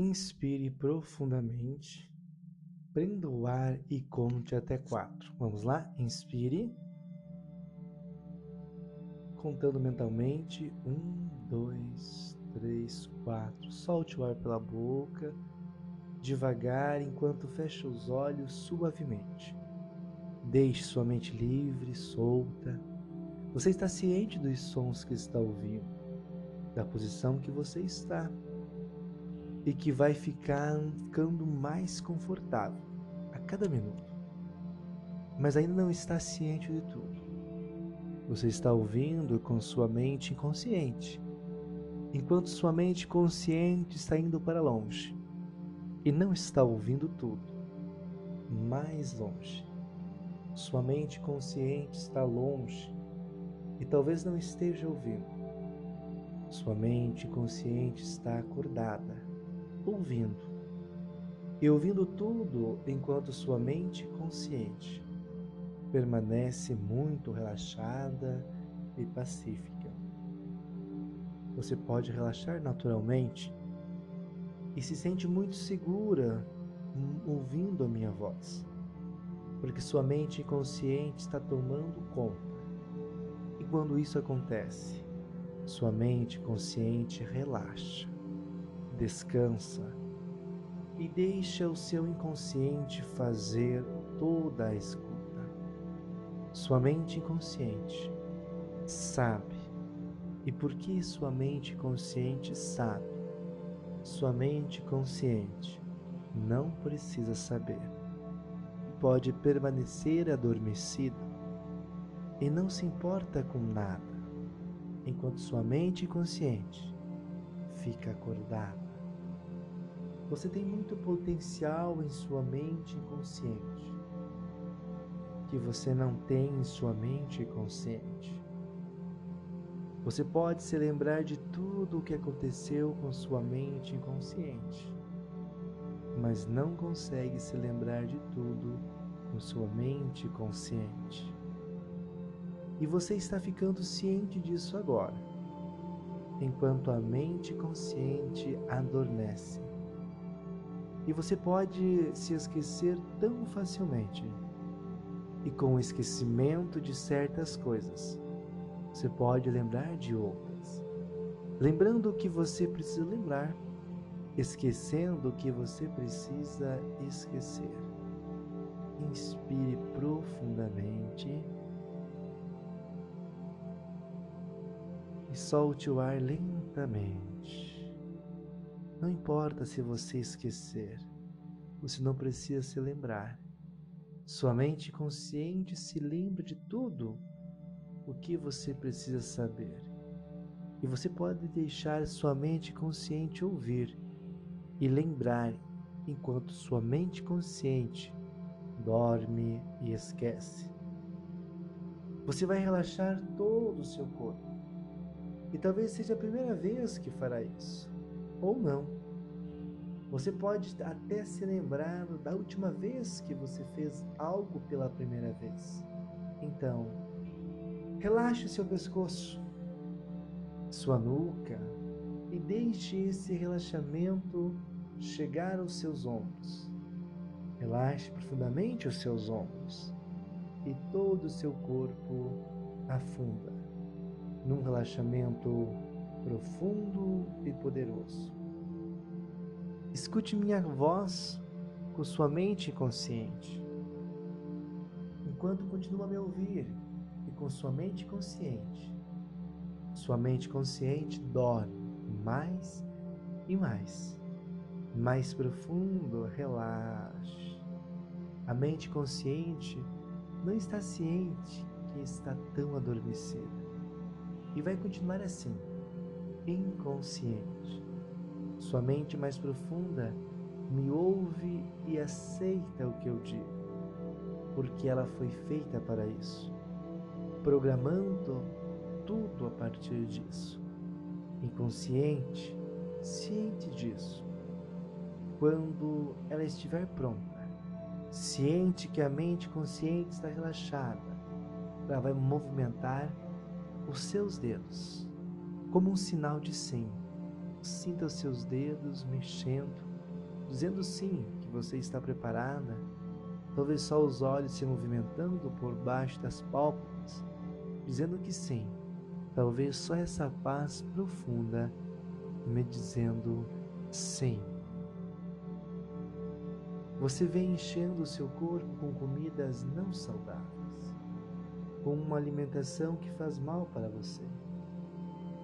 Inspire profundamente. Prenda o ar e conte até quatro. Vamos lá? Inspire. Contando mentalmente. Um, dois, três, quatro. Solte o ar pela boca. Devagar, enquanto fecha os olhos suavemente. Deixe sua mente livre, solta. Você está ciente dos sons que está ouvindo, da posição que você está e que vai ficar, ficando mais confortável a cada minuto. Mas ainda não está ciente de tudo. Você está ouvindo com sua mente inconsciente, enquanto sua mente consciente está indo para longe e não está ouvindo tudo, mais longe. Sua mente consciente está longe e talvez não esteja ouvindo. Sua mente consciente está acordada ouvindo. E ouvindo tudo enquanto sua mente consciente permanece muito relaxada e pacífica. Você pode relaxar naturalmente e se sente muito segura ouvindo a minha voz, porque sua mente consciente está tomando conta. E quando isso acontece, sua mente consciente relaxa descansa e deixa o seu inconsciente fazer toda a escuta. Sua mente inconsciente sabe. E porque sua mente consciente sabe, sua mente consciente não precisa saber. Pode permanecer adormecido e não se importa com nada, enquanto sua mente consciente fica acordada. Você tem muito potencial em sua mente inconsciente que você não tem em sua mente consciente. Você pode se lembrar de tudo o que aconteceu com sua mente inconsciente, mas não consegue se lembrar de tudo com sua mente consciente. E você está ficando ciente disso agora, enquanto a mente consciente adormece e você pode se esquecer tão facilmente. E com o esquecimento de certas coisas, você pode lembrar de outras. Lembrando o que você precisa lembrar, esquecendo o que você precisa esquecer. Inspire profundamente e solte o ar lentamente. Não importa se você esquecer, você não precisa se lembrar. Sua mente consciente se lembra de tudo o que você precisa saber. E você pode deixar sua mente consciente ouvir e lembrar enquanto sua mente consciente dorme e esquece. Você vai relaxar todo o seu corpo. E talvez seja a primeira vez que fará isso ou não. Você pode até se lembrar da última vez que você fez algo pela primeira vez. Então, relaxe seu pescoço, sua nuca e deixe esse relaxamento chegar aos seus ombros. Relaxe profundamente os seus ombros e todo o seu corpo afunda num relaxamento profundo e poderoso. Escute minha voz com sua mente consciente. Enquanto continua a me ouvir e com sua mente consciente, sua mente consciente dorme mais e mais. Mais profundo, relaxe. A mente consciente não está ciente que está tão adormecida e vai continuar assim inconsciente. Sua mente mais profunda me ouve e aceita o que eu digo, porque ela foi feita para isso, programando tudo a partir disso. Inconsciente, ciente disso. Quando ela estiver pronta, ciente que a mente consciente está relaxada, ela vai movimentar os seus dedos como um sinal de sim. Sinta os seus dedos mexendo dizendo sim que você está preparada, talvez só os olhos se movimentando por baixo das pálpebras, dizendo que sim, talvez só essa paz profunda me dizendo sim. Você vem enchendo o seu corpo com comidas não saudáveis, com uma alimentação que faz mal para você,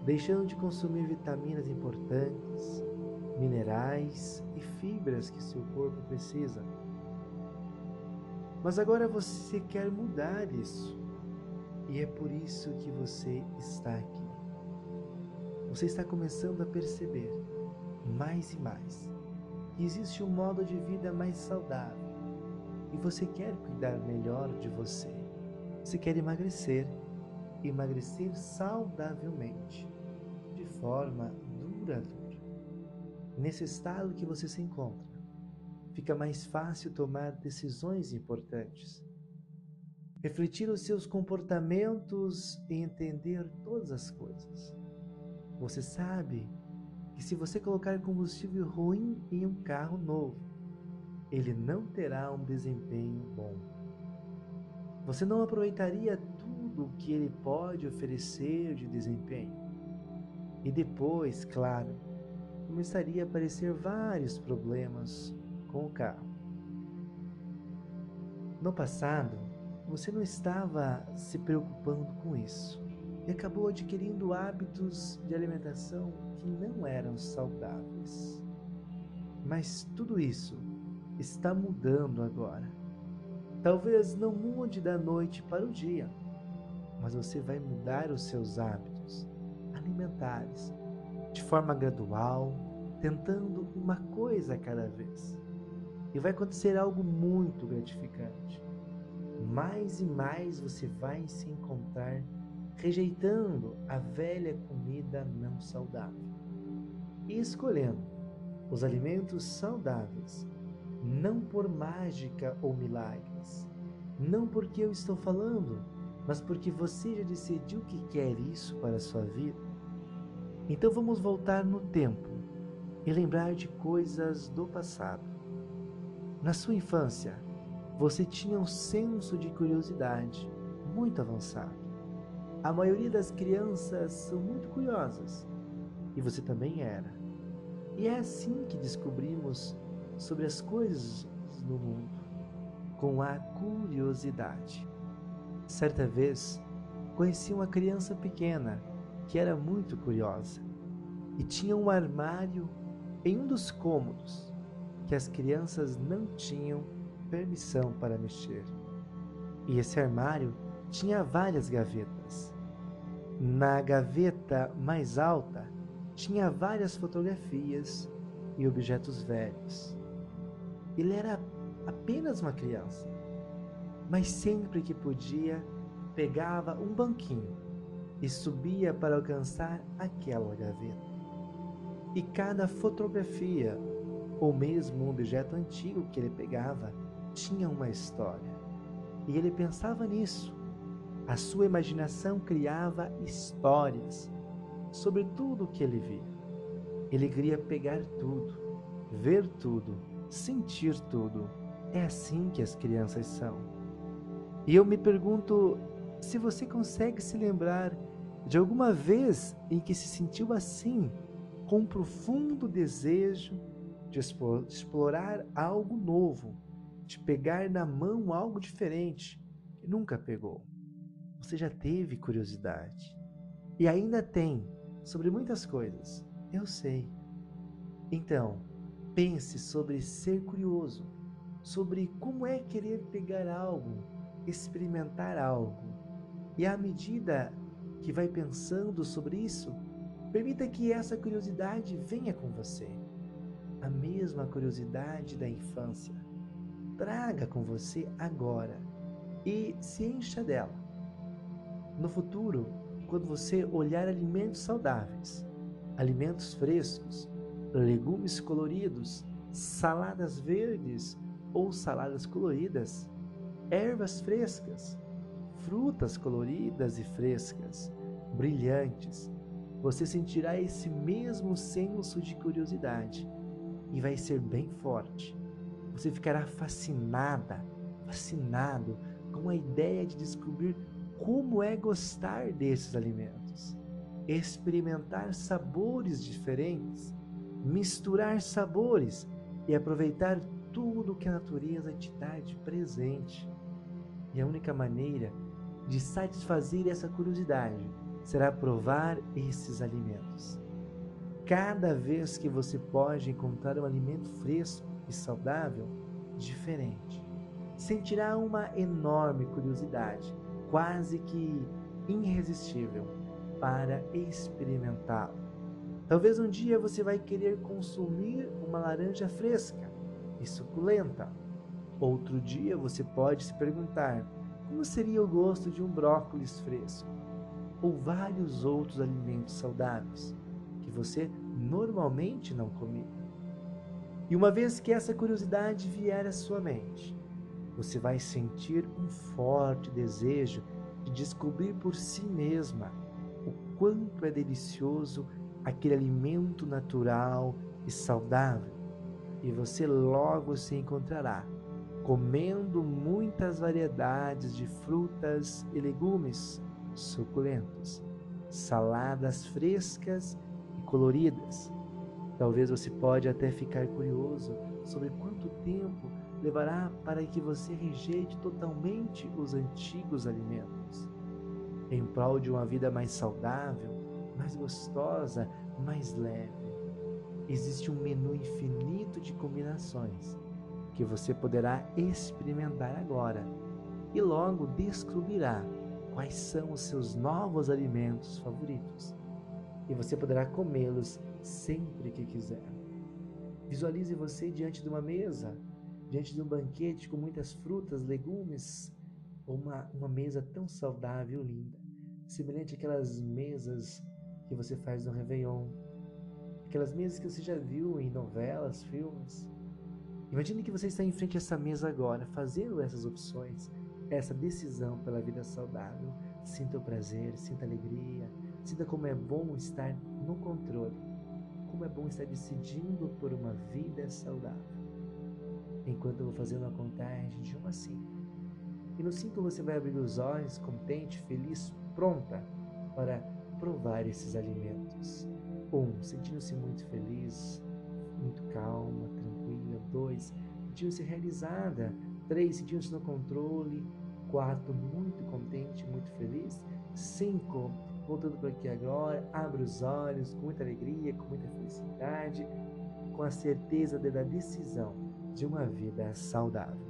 deixando de consumir vitaminas importantes, minerais e fibras que seu corpo precisa. Mas agora você quer mudar isso, e é por isso que você está aqui. Você está começando a perceber mais e mais que existe um modo de vida mais saudável e você quer cuidar melhor de você. Você quer emagrecer, emagrecer saudavelmente, forma duradoura. Nesse estado que você se encontra, fica mais fácil tomar decisões importantes, refletir os seus comportamentos e entender todas as coisas. Você sabe que se você colocar combustível ruim em um carro novo, ele não terá um desempenho bom. Você não aproveitaria tudo o que ele pode oferecer de desempenho. E depois, claro, começaria a aparecer vários problemas com o carro. No passado, você não estava se preocupando com isso e acabou adquirindo hábitos de alimentação que não eram saudáveis. Mas tudo isso está mudando agora. Talvez não mude da noite para o dia, mas você vai mudar os seus hábitos de forma gradual, tentando uma coisa a cada vez. E vai acontecer algo muito gratificante. Mais e mais você vai se encontrar rejeitando a velha comida não saudável e escolhendo os alimentos saudáveis, não por mágica ou milagres, não porque eu estou falando, mas porque você já decidiu que quer isso para a sua vida. Então vamos voltar no tempo e lembrar de coisas do passado. Na sua infância, você tinha um senso de curiosidade muito avançado. A maioria das crianças são muito curiosas e você também era. E é assim que descobrimos sobre as coisas no mundo, com a curiosidade. Certa vez, conheci uma criança pequena que era muito curiosa e tinha um armário em um dos cômodos que as crianças não tinham permissão para mexer. E esse armário tinha várias gavetas. Na gaveta mais alta tinha várias fotografias e objetos velhos. Ele era apenas uma criança, mas sempre que podia, pegava um banquinho e subia para alcançar aquela gaveta. E cada fotografia, ou mesmo um objeto antigo que ele pegava, tinha uma história. E ele pensava nisso a sua imaginação criava histórias sobre tudo o que ele via. Ele queria pegar tudo, ver tudo, sentir tudo. É assim que as crianças são. E eu me pergunto se você consegue se lembrar de alguma vez em que se sentiu assim, com um profundo desejo de explorar algo novo, de pegar na mão algo diferente que nunca pegou. Você já teve curiosidade e ainda tem sobre muitas coisas. Eu sei. Então, pense sobre ser curioso, sobre como é querer pegar algo, experimentar algo. E à medida que vai pensando sobre isso, permita que essa curiosidade venha com você. A mesma curiosidade da infância. Traga com você agora e se encha dela no futuro, quando você olhar alimentos saudáveis, alimentos frescos, legumes coloridos, saladas verdes ou saladas coloridas, ervas frescas, frutas coloridas e frescas, brilhantes, você sentirá esse mesmo senso de curiosidade e vai ser bem forte. Você ficará fascinada, fascinado com a ideia de descobrir como é gostar desses alimentos, experimentar sabores diferentes, misturar sabores e aproveitar tudo que a natureza te dá de presente. E a única maneira de satisfazer essa curiosidade será provar esses alimentos. Cada vez que você pode encontrar um alimento fresco e saudável, diferente, sentirá uma enorme curiosidade, quase que irresistível, para experimentá-lo. Talvez um dia você vai querer consumir uma laranja fresca e suculenta. Outro dia você pode se perguntar como seria o gosto de um brócolis fresco ou vários outros alimentos saudáveis que você normalmente não comia. E uma vez que essa curiosidade vier à sua mente, você vai sentir um forte desejo de descobrir por si mesma o quanto é delicioso aquele alimento natural e saudável. E você logo se encontrará comendo muitas variedades de frutas e legumes suculentos, saladas frescas e coloridas. Talvez você pode até ficar curioso sobre quanto tempo levará para que você rejeite totalmente os antigos alimentos, em prol de uma vida mais saudável, mais gostosa, mais leve. Existe um menu infinito de combinações que você poderá experimentar agora e logo descobrirá quais são os seus novos alimentos favoritos e você poderá comê-los sempre que quiser. Visualize você diante de uma mesa, diante de um banquete com muitas frutas, legumes, uma, uma mesa tão saudável e linda, semelhante àquelas mesas que você faz no Réveillon, aquelas mesas que você já viu em novelas, filmes. Imagine que você está em frente a essa mesa agora, fazendo essas opções essa decisão pela vida saudável. Sinta o prazer, sinta a alegria, sinta como é bom estar no controle, como é bom estar decidindo por uma vida saudável. Enquanto eu vou fazendo a contagem de 1 a 5. E no 5 você vai abrir os olhos, contente, feliz, pronta para provar esses alimentos. 1. Um, sentindo-se muito feliz, muito calma, tranquila. 2. Sentindo-se realizada, 3. Sentindo-se no controle. 4. Muito contente, muito feliz. 5. Voltando para aqui agora, abre os olhos com muita alegria, com muita felicidade, com a certeza da decisão de uma vida saudável.